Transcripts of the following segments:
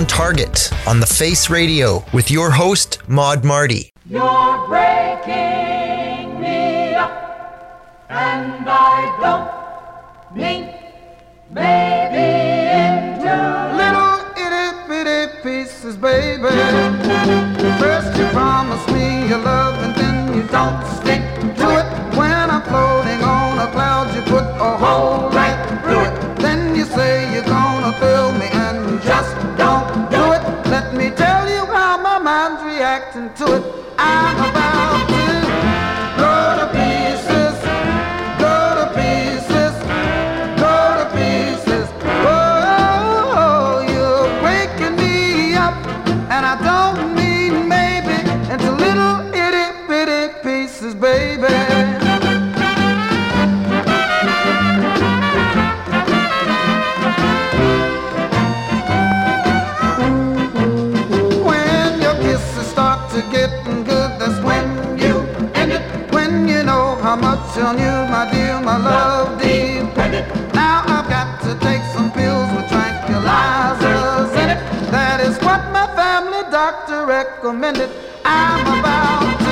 On Target on the Face Radio with your host, Mod Marty. You're breaking me up, and I don't mean maybe into little itty bitty pieces, baby. First you promise me your love and then you don't on you, my dear, my love depended. Now I've got to take some pills with tranquilizers in it. That is what my family doctor recommended. I'm about to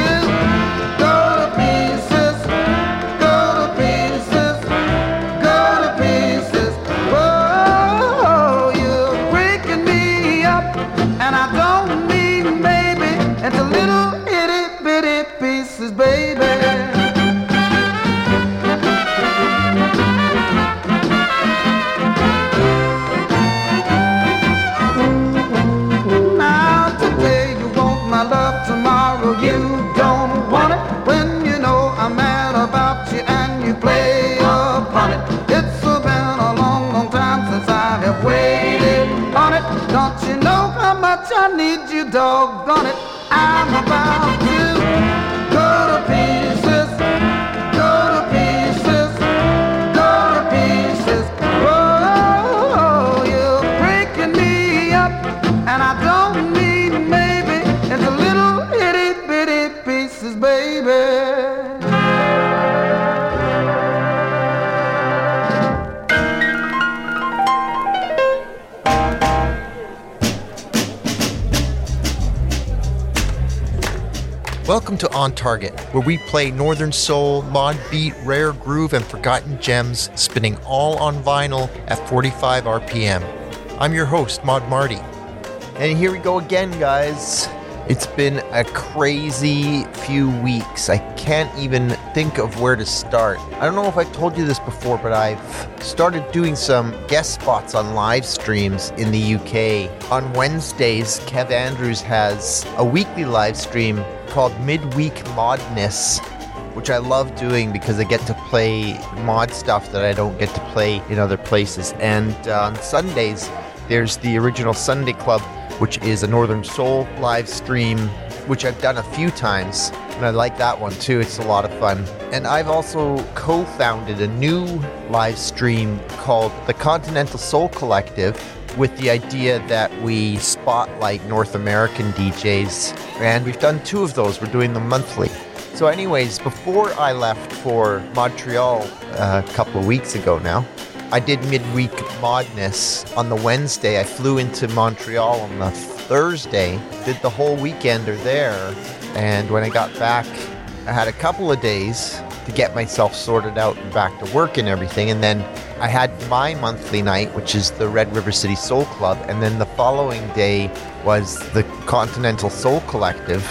On Target, where we play Northern Soul, Mod Beat, Rare Groove, and Forgotten Gems, spinning all on vinyl at 45 RPM. I'm your host, Mod Marty. And here we go again, guys. It's been a crazy few weeks. I can't even think of where to start. I don't know if I've told you this before, but I've started doing some guest spots on live streams in the UK. On Wednesdays, Kev Andrews has a weekly live stream called Midweek Modness, which I love doing because I get to play mod stuff that I don't get to play in other places. And uh, on Sundays, there's the original Sunday Club which is a Northern Soul live stream, which I've done a few times. And I like that one too. It's a lot of fun. And I've also co founded a new live stream called the Continental Soul Collective with the idea that we spotlight North American DJs. And we've done two of those, we're doing them monthly. So, anyways, before I left for Montreal uh, a couple of weeks ago now, I did midweek modness on the Wednesday. I flew into Montreal on the Thursday, did the whole weekender there, and when I got back, I had a couple of days to get myself sorted out and back to work and everything. And then I had my monthly night, which is the Red River City Soul Club. And then the following day was the Continental Soul Collective.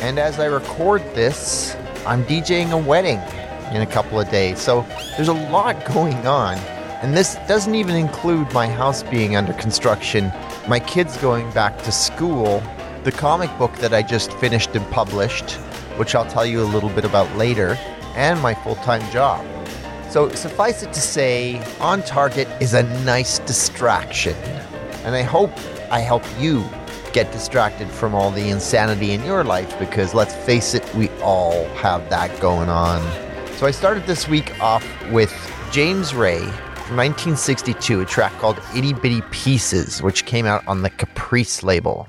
And as I record this, I'm DJing a wedding in a couple of days. So there's a lot going on. And this doesn't even include my house being under construction, my kids going back to school, the comic book that I just finished and published, which I'll tell you a little bit about later, and my full time job. So suffice it to say, On Target is a nice distraction. And I hope I help you get distracted from all the insanity in your life because let's face it, we all have that going on. So I started this week off with James Ray from 1962, a track called Itty Bitty Pieces, which came out on the Caprice label.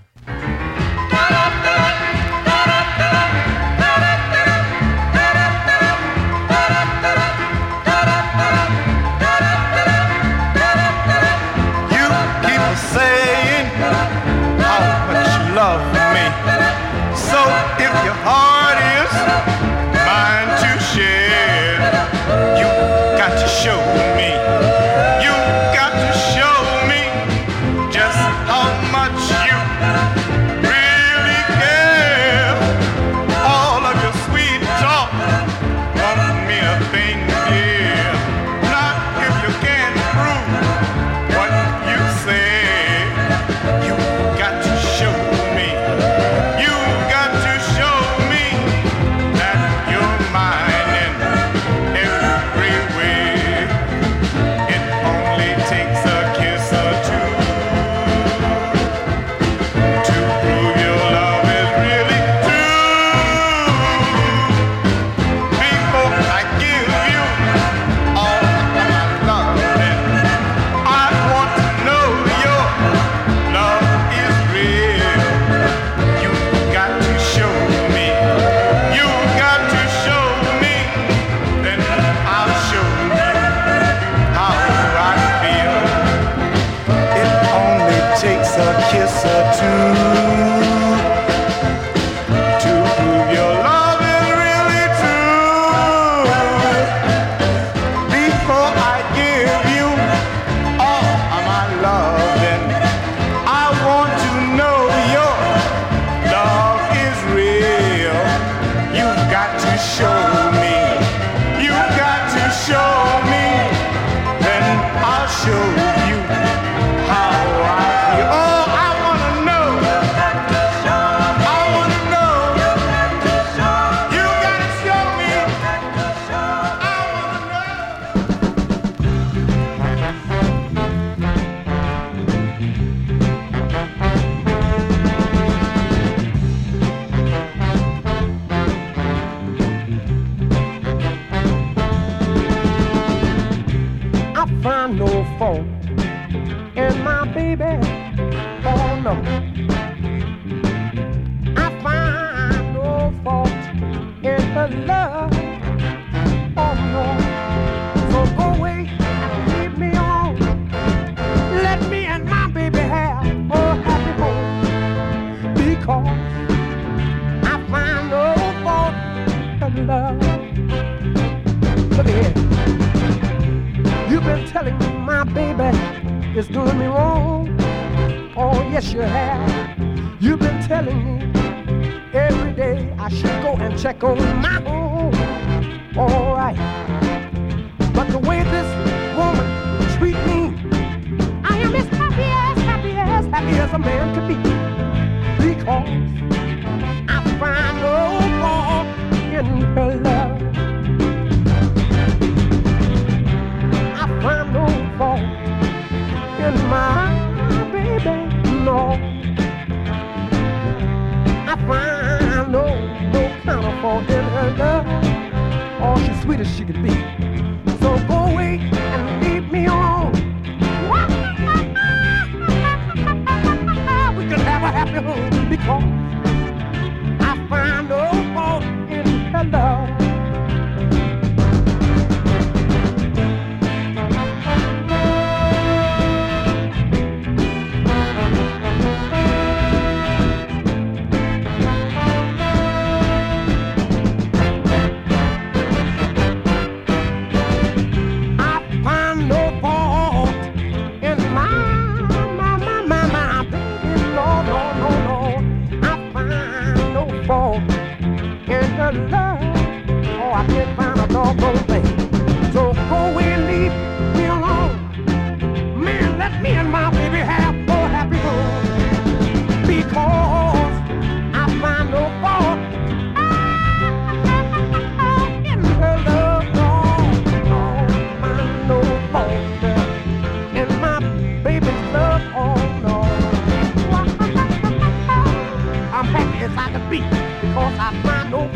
love. Look at here. You've been telling me my baby is doing me wrong. Oh, yes, you have. You've been telling me every day I should go and check on my own. All right. But the way this woman treat me, I am as happy as, happy as, happy as a man could be. Because in her love. I find no fault in my baby, no. I find no, no kind of fault in her love. Oh, she's sweet as she can be. So go away and leave me alone. We can have a happy home because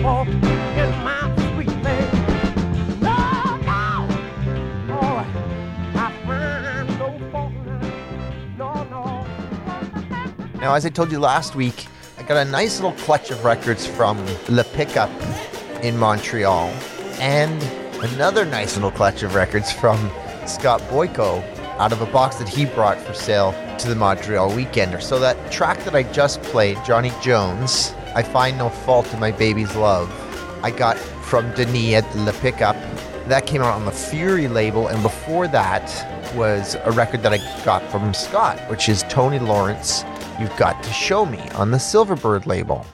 oh. Now, as I told you last week, I got a nice little clutch of records from Le Pickup in Montreal, and another nice little clutch of records from Scott Boyko out of a box that he brought for sale to the Montreal Weekender. So that track that I just played, Johnny Jones, I Find No Fault in My Baby's Love, I got from Denis at Le Pickup. That came out on the Fury label, and before that was a record that I got from Scott, which is Tony Lawrence. You've got to show me on the Silverbird label.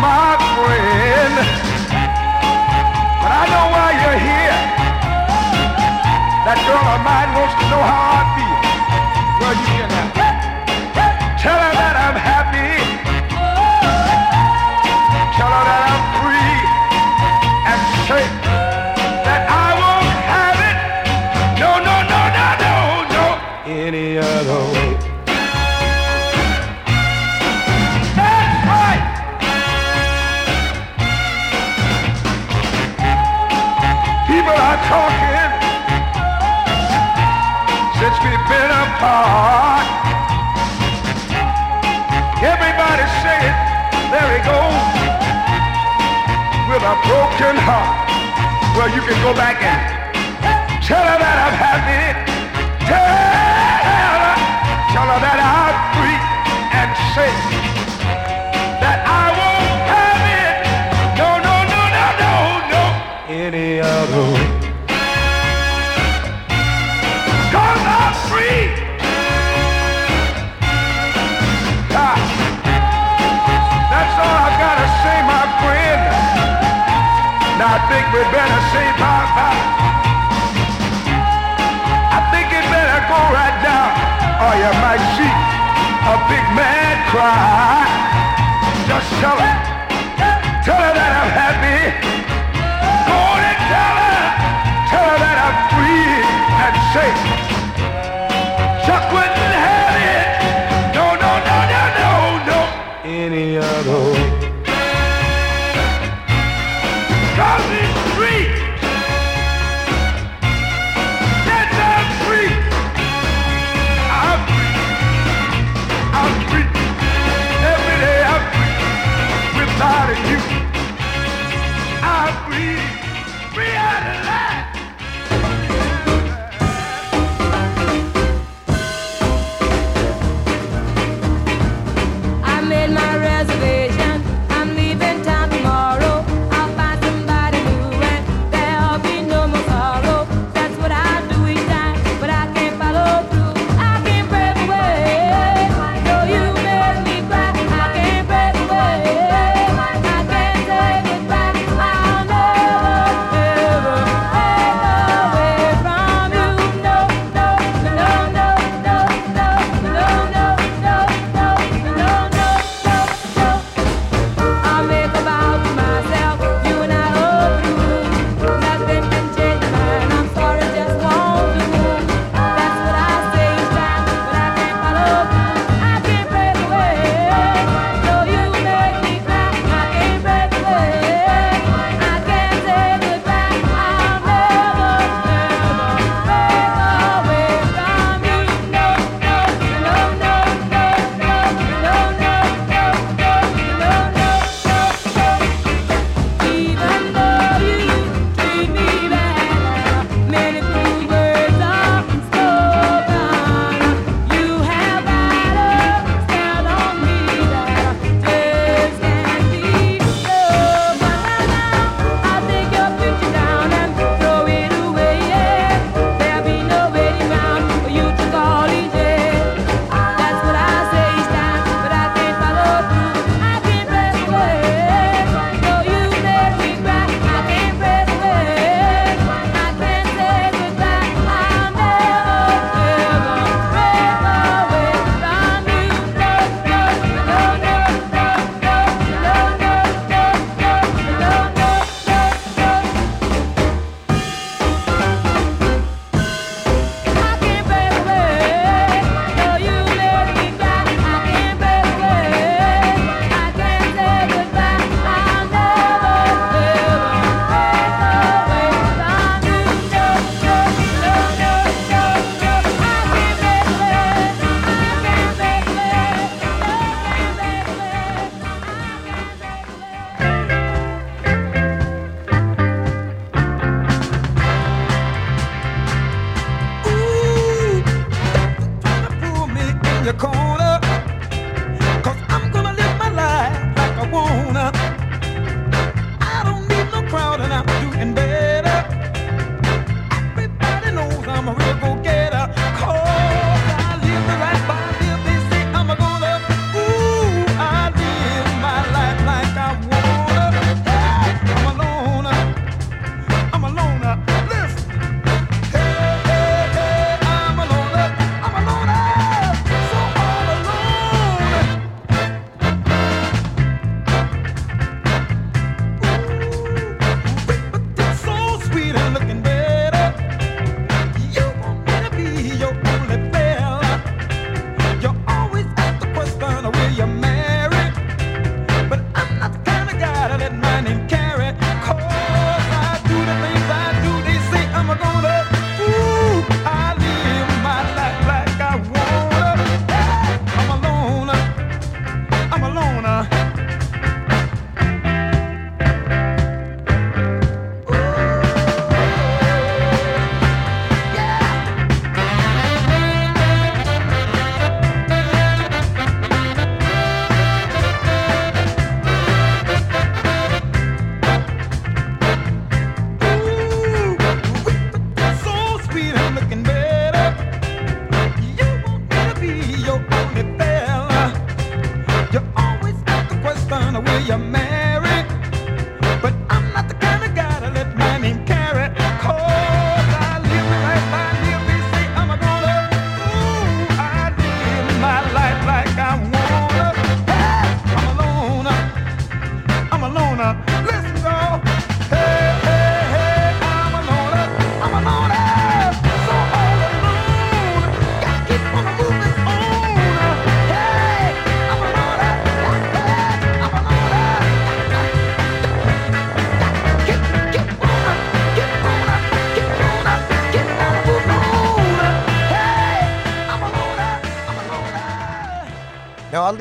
My friend. But I know why you're here. That girl of mine wants to know how I feel. Well, you can Tell her that broken heart. Well, you can go back and tell her that I'm happy. Tell her, tell her that I'm free and safe. That I won't have it. No, no, no, no, no, no. Any other way. I think we better say bye-bye. I think it better go right down, or you might see a big man cry. Just tell her, tell her that I'm happy. Go on and tell her, tell her that I'm free and safe.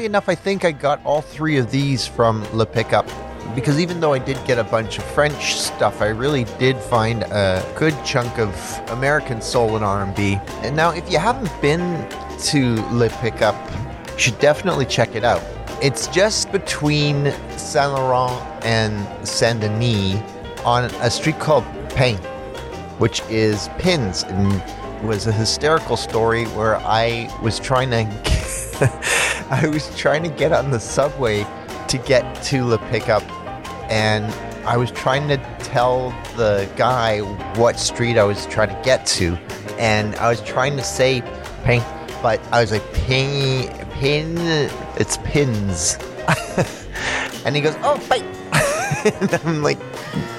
Oddly enough, I think I got all three of these from Le Pickup because even though I did get a bunch of French stuff, I really did find a good chunk of American soul and R&B. And now, if you haven't been to Le Pickup, you should definitely check it out. It's just between Saint Laurent and Saint Denis on a street called Pain which is pins and was a hysterical story where I was trying to I was trying to get on the subway to get to the pickup and I was trying to tell the guy what street I was trying to get to and I was trying to say pin but I was like pin pin it's pins. And he goes oh bye. And I'm like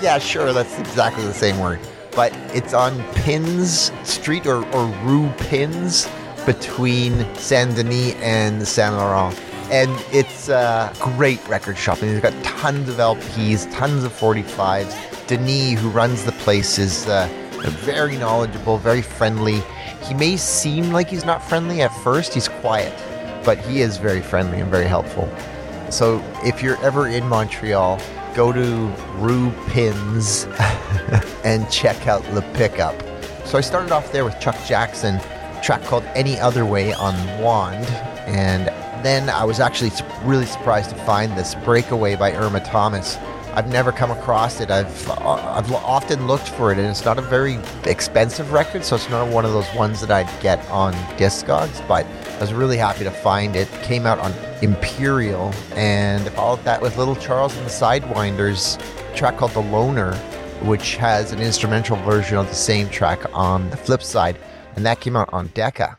yeah sure that's exactly the same word. But it's on Pins Street or, or Rue Pins between Saint Denis and Saint Laurent. And it's a great record shop. And he's got tons of LPs, tons of 45s. Denis, who runs the place, is uh, very knowledgeable, very friendly. He may seem like he's not friendly at first, he's quiet, but he is very friendly and very helpful. So if you're ever in Montreal, go to Rue Pins and check out the pickup. So I started off there with Chuck Jackson, track called Any Other Way on Wand, and then I was actually really surprised to find this Breakaway by Irma Thomas. I've never come across it. I've uh, I've often looked for it, and it's not a very expensive record, so it's not one of those ones that I'd get on Discogs. But I was really happy to find it. Came out on Imperial, and followed that with Little Charles and the Sidewinders, track called The Loner, which has an instrumental version of the same track on the flip side, and that came out on Decca.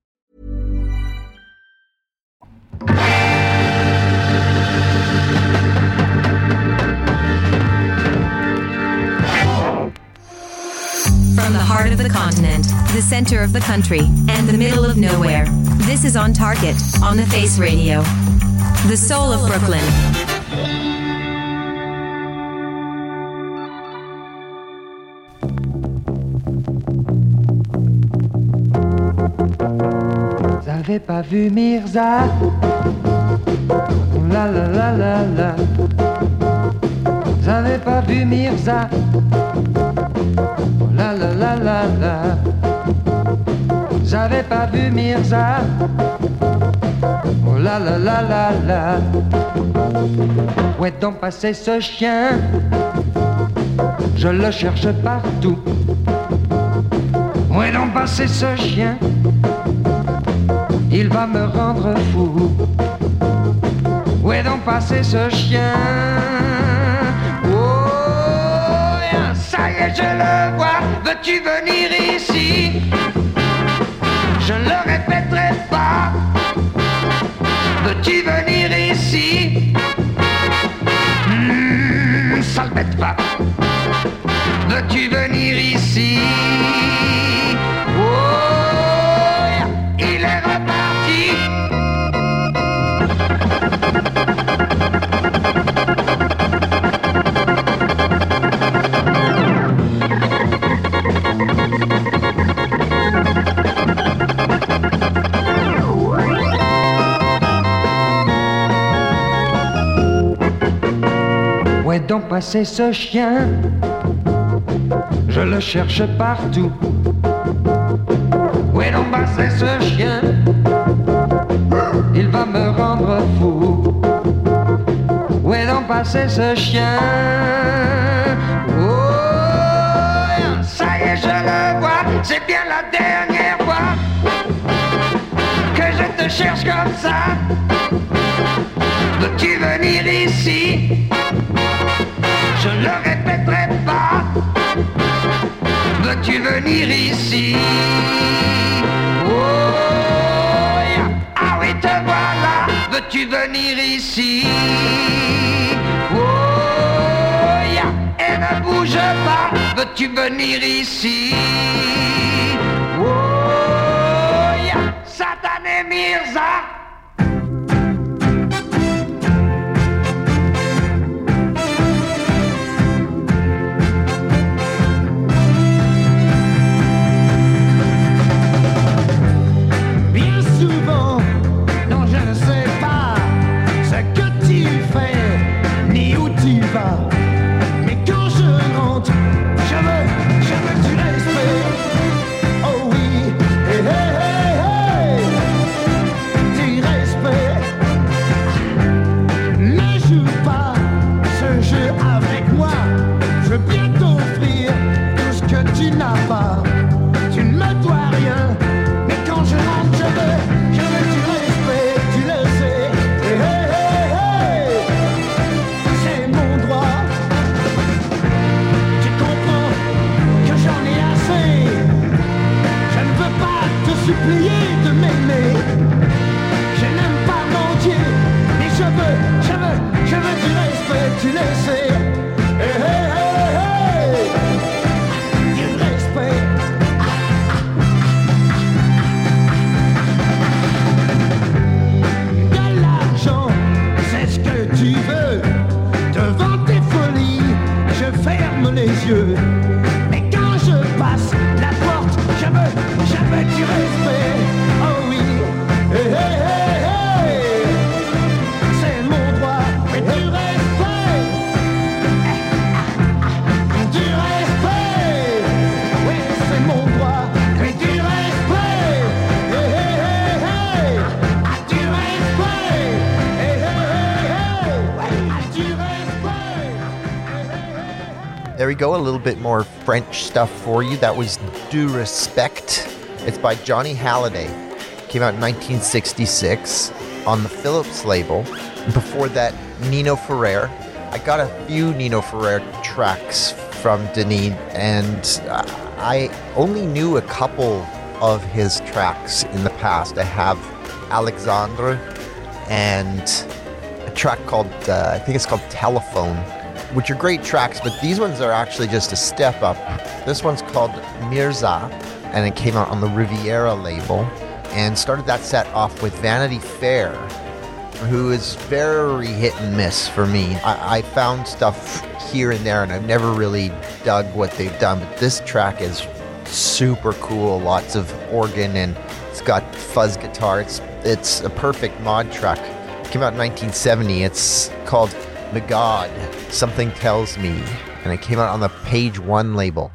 From the heart of the continent, the center of the country, and the middle of nowhere. This is On Target, on the Face Radio. The soul of Brooklyn. Avez pas vu Mirza La la la la la avez pas vu Mirza La la la la la. J'avais pas vu Mirza. Oh la la la la la. Où est donc passé ce chien? Je le cherche partout. Où est donc passé ce chien? Il va me rendre fou. Où est donc passé ce chien? Je le vois. Veux-tu venir ici? Je ne le répéterai pas. Veux-tu venir ici? Hmm, Ça le bête pas. Veux-tu venir ici? Passé ce chien Je le cherche partout. Où est donc passé ce chien? Il va me rendre fou. Où est donc passé ce chien? Oh, ça y est, je le vois. C'est bien la dernière fois que je te cherche comme ça. Veux-tu venir ici? Je ne le répéterai pas. Veux-tu venir ici? Oh, ah oui, te voilà. Veux-tu venir ici? Oh, et ne bouge pas. Veux-tu venir ici? Oh, yeah. Satané Mirza. Go, a little bit more French stuff for you. That was Du Respect. It's by Johnny Hallyday. Came out in 1966 on the Philips label. Before that, Nino Ferrer. I got a few Nino Ferrer tracks from Denis, and I only knew a couple of his tracks in the past. I have Alexandre and a track called, uh, I think it's called Telephone, which are great tracks, but these ones are actually just a step up. This one's called Mirza, and it came out on the Riviera label, and started that set off with Vanity Fair, who is very hit and miss for me. I, I found stuff here and there, and I've never really dug what they've done, but this track is super cool. Lots of organ, and it's got fuzz guitar. It's, it's a perfect mod track. Came out in 1970. It's called Magod, Something Tells Me, and it came out on the Page One label.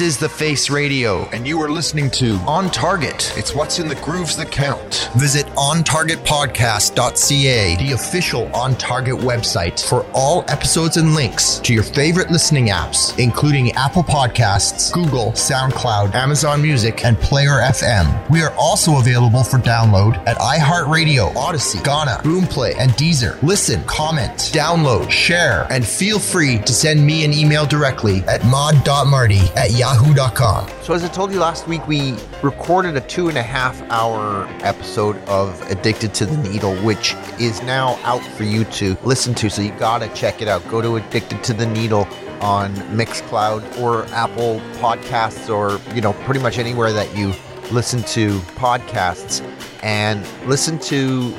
This is The Face Radio. And you are listening to On Target. It's what's in the grooves that count. Visit OnTargetPodcast.ca, the official On Target website, for all episodes and links to your favorite listening apps, including Apple Podcasts, Google, SoundCloud, Amazon Music, and Player FM. We are also available for download at iHeartRadio, Audacy, Gaana, Boomplay, and Deezer. Listen, comment, download, share, and feel free to send me an email directly at mod.marty at yahoo.com. So, as I told you last week, we recorded a two and a half hour episode of Addicted to the Needle, which is now out for you to listen to. So, you gotta check it out. Go to Addicted to the Needle on Mixcloud or Apple Podcasts or, you know, pretty much anywhere that you listen to podcasts and listen to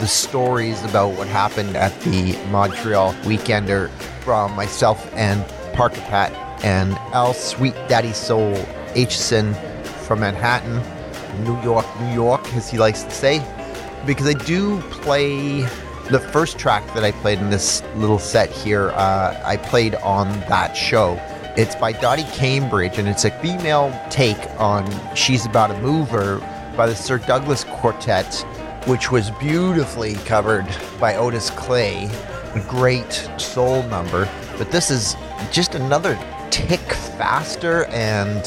the stories about what happened at the Montreal Weekender from myself and Parker Pat and Al Sweet Daddy Soul Aitchison from Manhattan, New York, New York, as he likes to say, because I do play the first track that I played in this little set here. Uh, I played on that show. It's by Dottie Cambridge, and it's a female take on She's About a Mover by the Sir Douglas Quartet, which was beautifully covered by Otis Clay. A great soul number. But this is just another tick faster and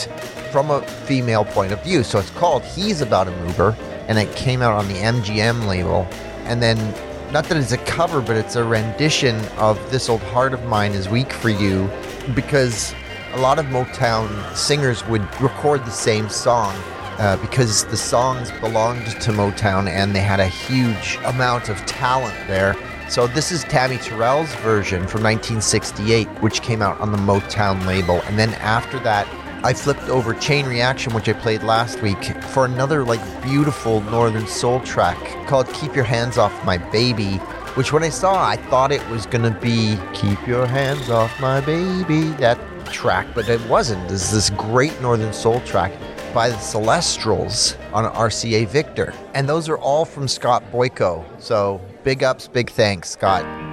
from a female point of view. So it's called He's About a Mover, and it came out on the MGM label. And then, not that it's a cover, but it's a rendition of This Old Heart of Mine is Weak for You, because a lot of Motown singers would record the same song. Uh, because the songs belonged to Motown and they had a huge amount of talent there. So this is Tammy Terrell's version from 1968, which came out on the Motown label. And then after that, I flipped over Chain Reaction, which I played last week, for another like beautiful Northern Soul track called Keep Your Hands Off My Baby, which when I saw, I thought it was gonna be Keep Your Hands Off My Baby, that track, but it wasn't. This this great Northern Soul track by the Celestrals on RCA Victor. And those are all from Scott Boyko. So big ups, big thanks, Scott.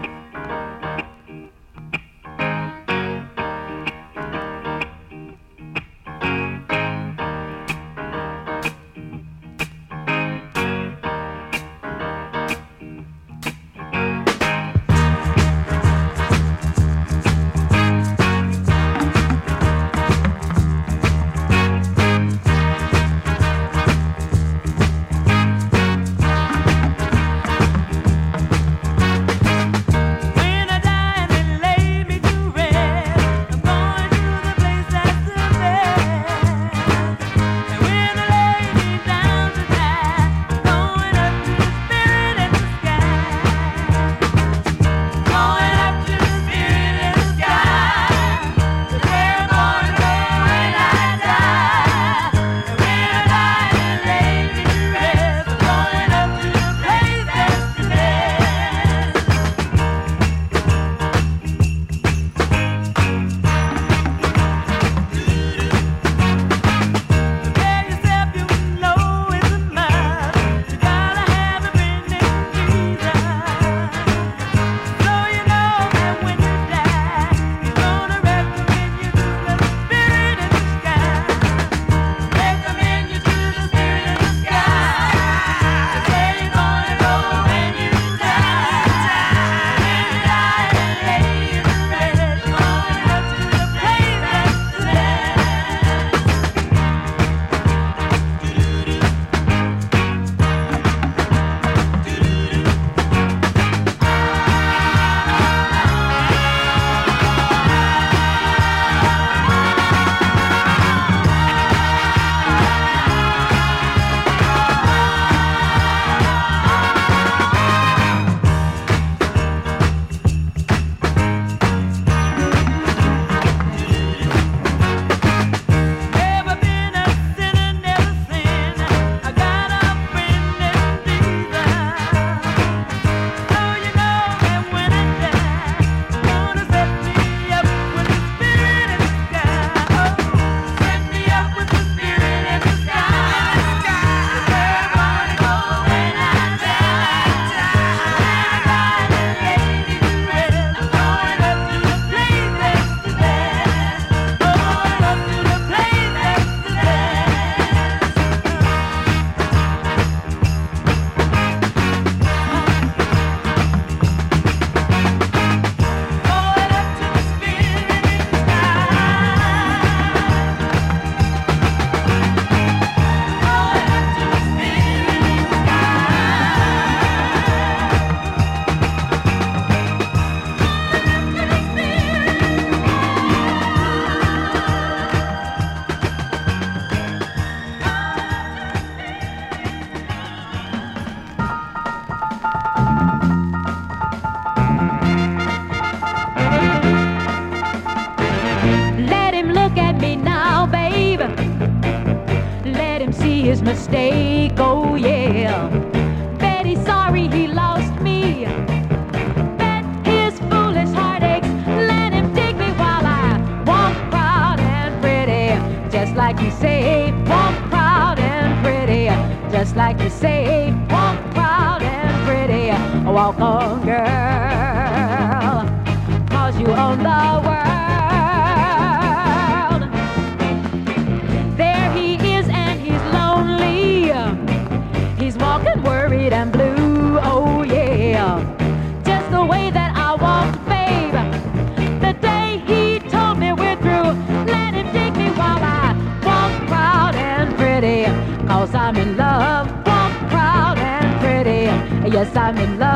I'm in love.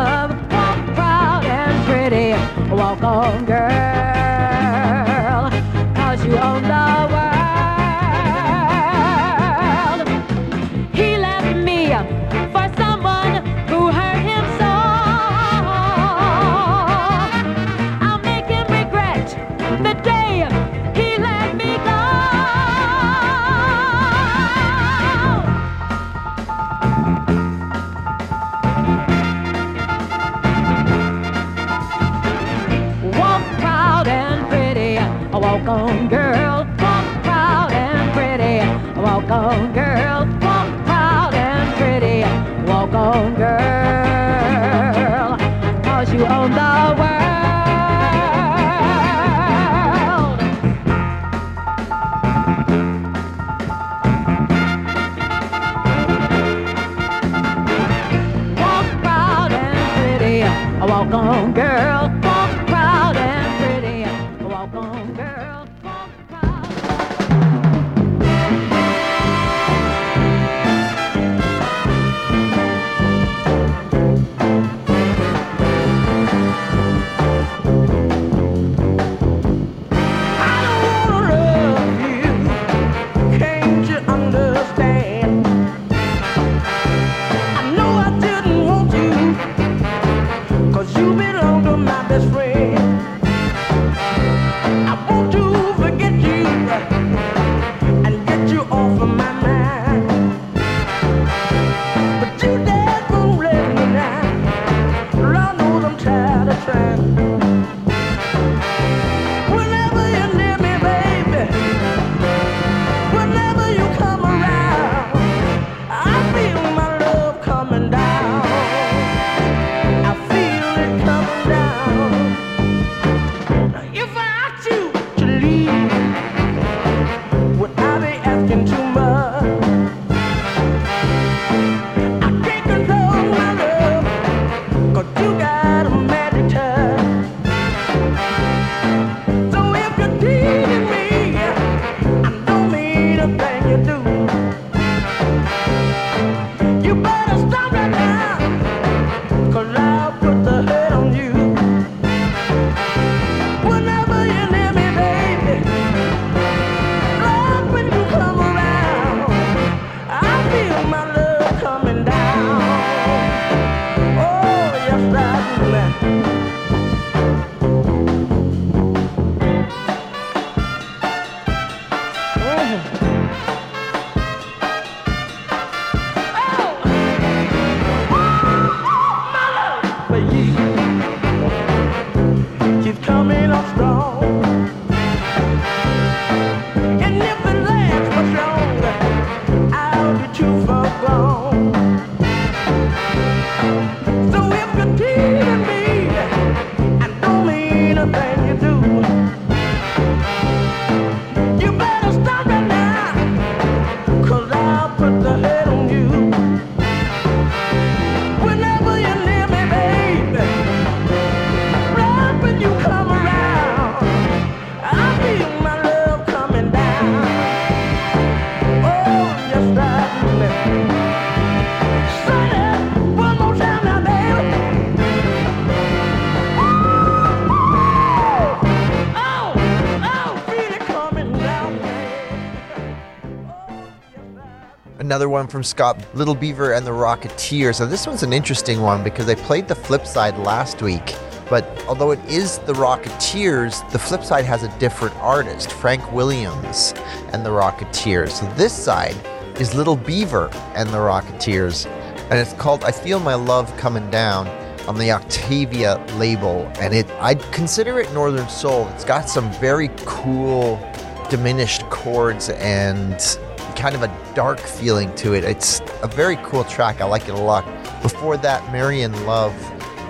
another one from Scott Little Beaver and the Rocketeer. So this one's an interesting one because I played the flip side last week. But although it is the Rocketeers, the flip side has a different artist, Frank Williams and the Rocketeers. So this side is Little Beaver and the Rocketeers. And it's called I Feel My Love Coming Down on the Octavia label. And it I'd consider it Northern Soul. It's got some very cool diminished chords and kind of a dark feeling to it. It's a very cool track. I like it a lot. Before that, Marion Love,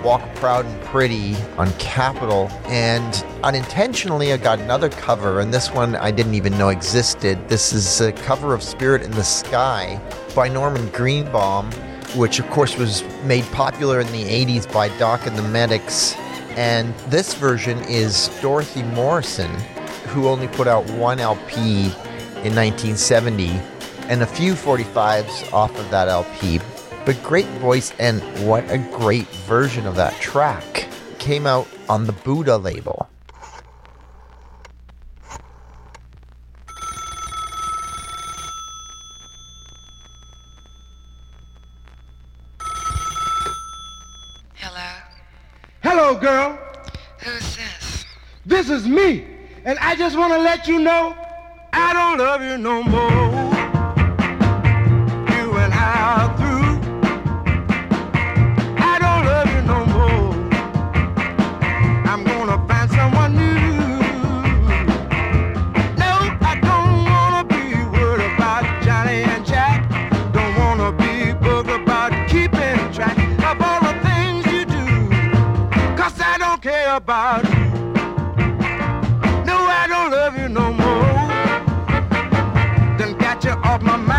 Walk Proud and Pretty on Capitol. And unintentionally, I got another cover, and this one I didn't even know existed. This is a cover of Spirit in the Sky by Norman Greenbaum, which of course was made popular in the 80s by Doc and the Medics. And this version is Dorothy Morrison, who only put out one LP in 1970 and a few 45s off of that LP. But great voice and what a great version of that track. Came out on the Buddah label. Hello, Hello girl. Who's this? This is me. And I just want to let you know I don't love you no more. You and I are through. I don't love you no more. I'm gonna find someone new. No, I don't wanna be worried about off my mind.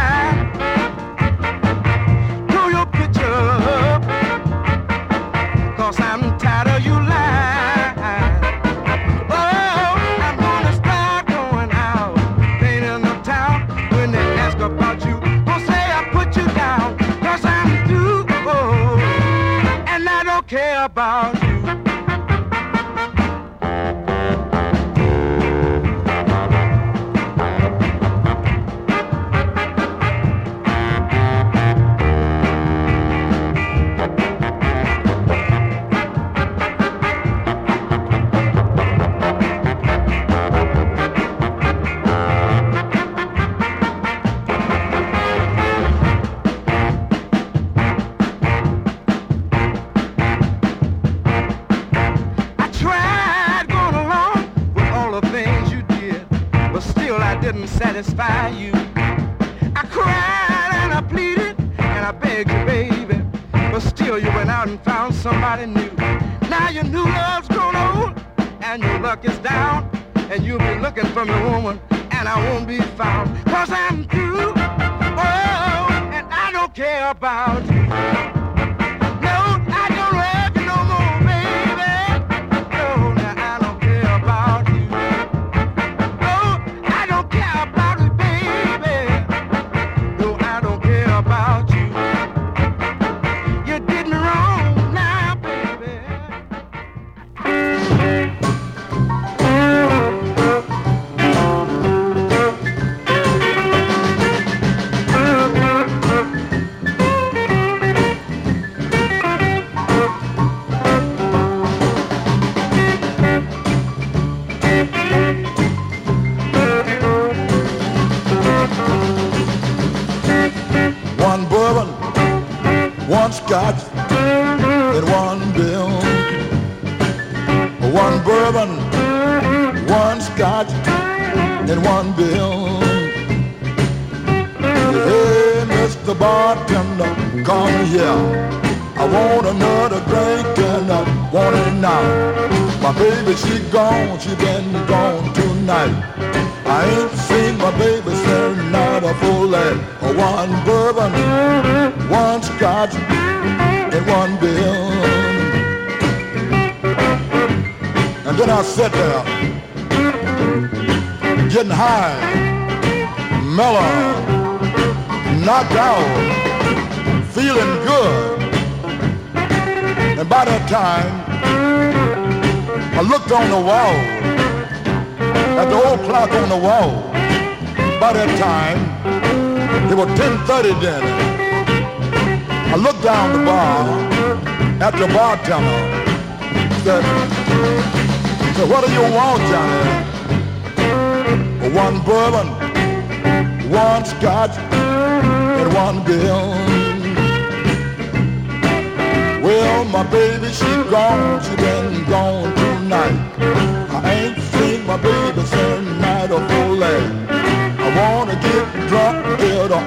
Satisfy you. Scotch, and one bill. One bourbon, one scotch, and one bill. Hey, Mr. Bartender, come here. I want another drink and I want it now. My baby, she gone, she been gone tonight. I ain't seen my baby since not a full leg. One bourbon, one scotch, and one bill. And then I sat there, getting high, mellow, knocked out, feeling good. And by that time, I looked on the wall, at the old clock on the wall. By that time, it was 10.30 then. I looked down the bar at the bartender. Said, said, what do you want, Johnny? One bourbon, one scotch, and one girl. Well, my baby, she gone, she been gone tonight. I ain't seen my baby since night of wanna get drunk,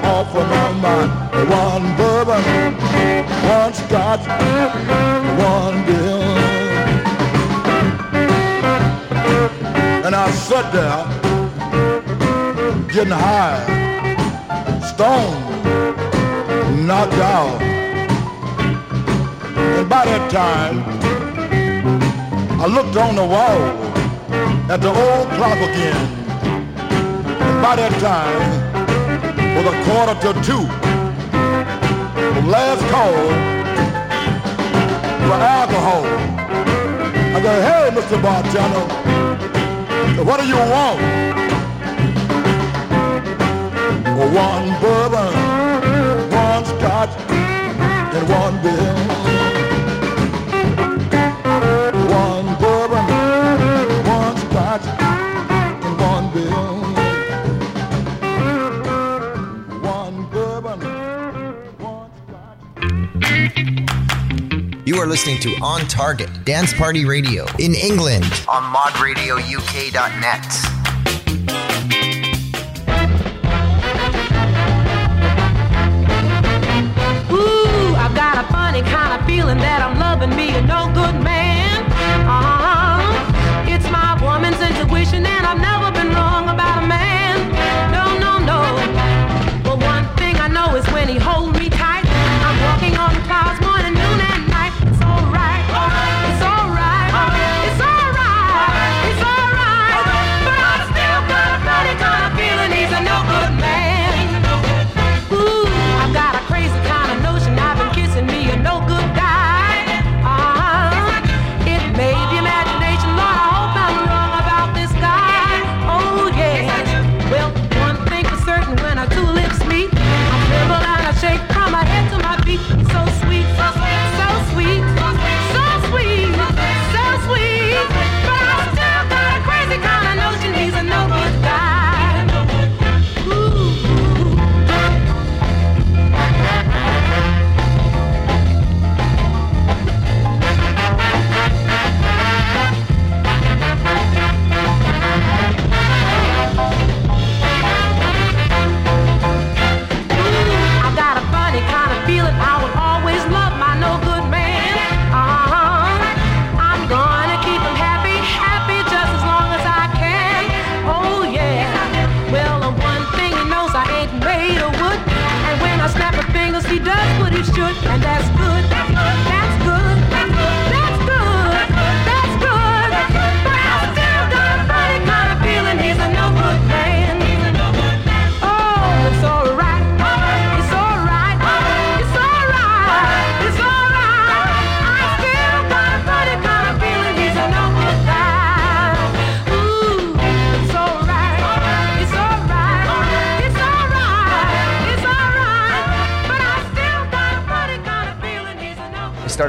off of my mind. One bourbon, one scotch, one bill. And I sat there, getting high, stoned, knocked out. And by that time, I looked on the wall at the old clock again. By that time, was a quarter to two. The last call for alcohol. I said, hey, Mr. Bartender, what do you want? One bourbon, one scotch, and one bill. You are listening to On Target Dance Party Radio in England on modradiouk.net. Ooh, I've got a funny kind of feeling that I'm loving me a no good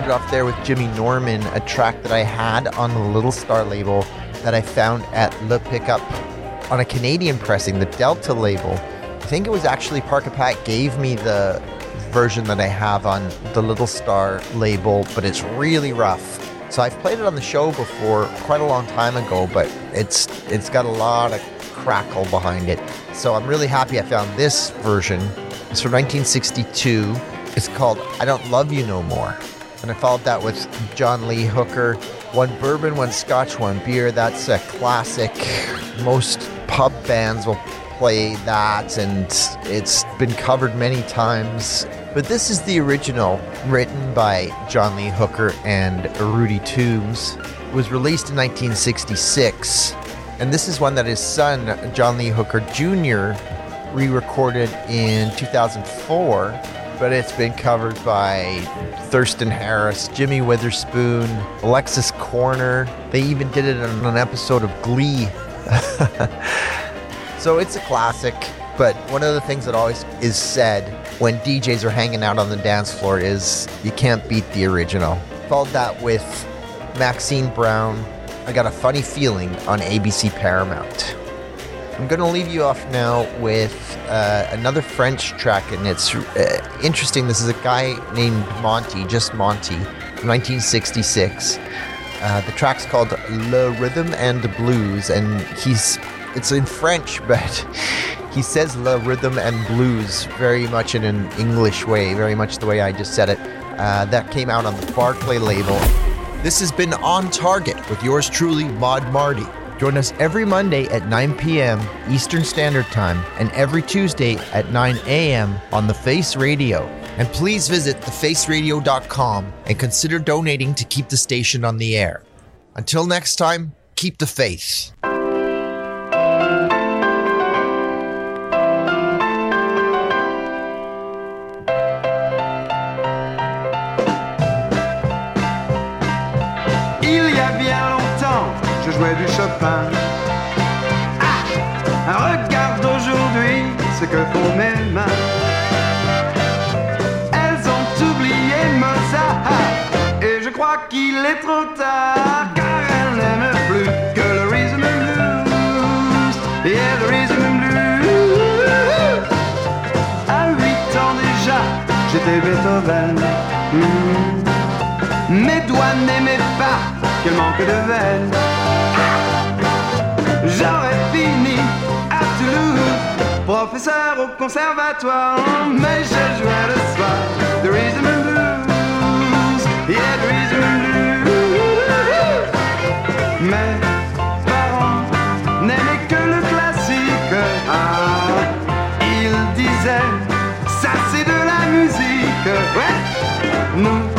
off there with Jimmy Norman, a track that I had on the Little Star label that I found at Le Pickup on a Canadian pressing, the Delta label. I think it was actually Parker Pat gave me the version that I have on the Little Star label, but it's really rough. So I've played it on the show before quite a long time ago, but it's it's got a lot of crackle behind it. So I'm really happy I found this version. It's from 1962. It's called I Don't Love You No More. And I followed that with John Lee Hooker. One bourbon, one scotch, one beer. That's a classic. Most pub bands will play that, and it's been covered many times. But this is the original, written by John Lee Hooker and Rudy Toombs. It was released in 1966. And this is one that his son, John Lee Hooker Jr., re recorded in 2004 but it's been covered by Thurston Harris, Jimmy Witherspoon, Alexis Korner. They even did it on an episode of Glee. so it's a classic, but one of the things that always is said when DJs are hanging out on the dance floor is you can't beat the original. Followed that with Maxine Brown. I got a funny feeling on ABC Paramount. I'm going to leave you off now with uh, another French track, and it's uh, interesting. This is a guy named Monty, just Monty, 1966. Uh, the track's called Le Rhythm and Blues, and he's it's in French, but he says Le Rhythm and Blues very much in an English way, very much the way I just said it. Uh, that came out on the Barclay label. This has been On Target with yours truly, Mod Marty. Join us every Monday at 9 p.m. Eastern Standard Time and every Tuesday at 9 a.m. on The Face Radio. And please visit thefaceradio.com and consider donating to keep the station on the air. Until next time, keep the faith. Ah, regarde aujourd'hui ce que font mes mains. Elles ont oublié Mozart et je crois qu'il est trop tard car elles n'aiment plus que le rhythm and blues. Yeah, the rhythm and blues. À huit ans déjà, j'étais Beethoven. Hmm. Mes doigts n'aimaient pas quel manque de veine. Professeur au conservatoire, mais je jouais le soir the rhythm and blues, yeah the rhythm and blues. Mes parents n'aimaient que le classique, ah, ils disaient ça c'est de la musique, ouais. Nous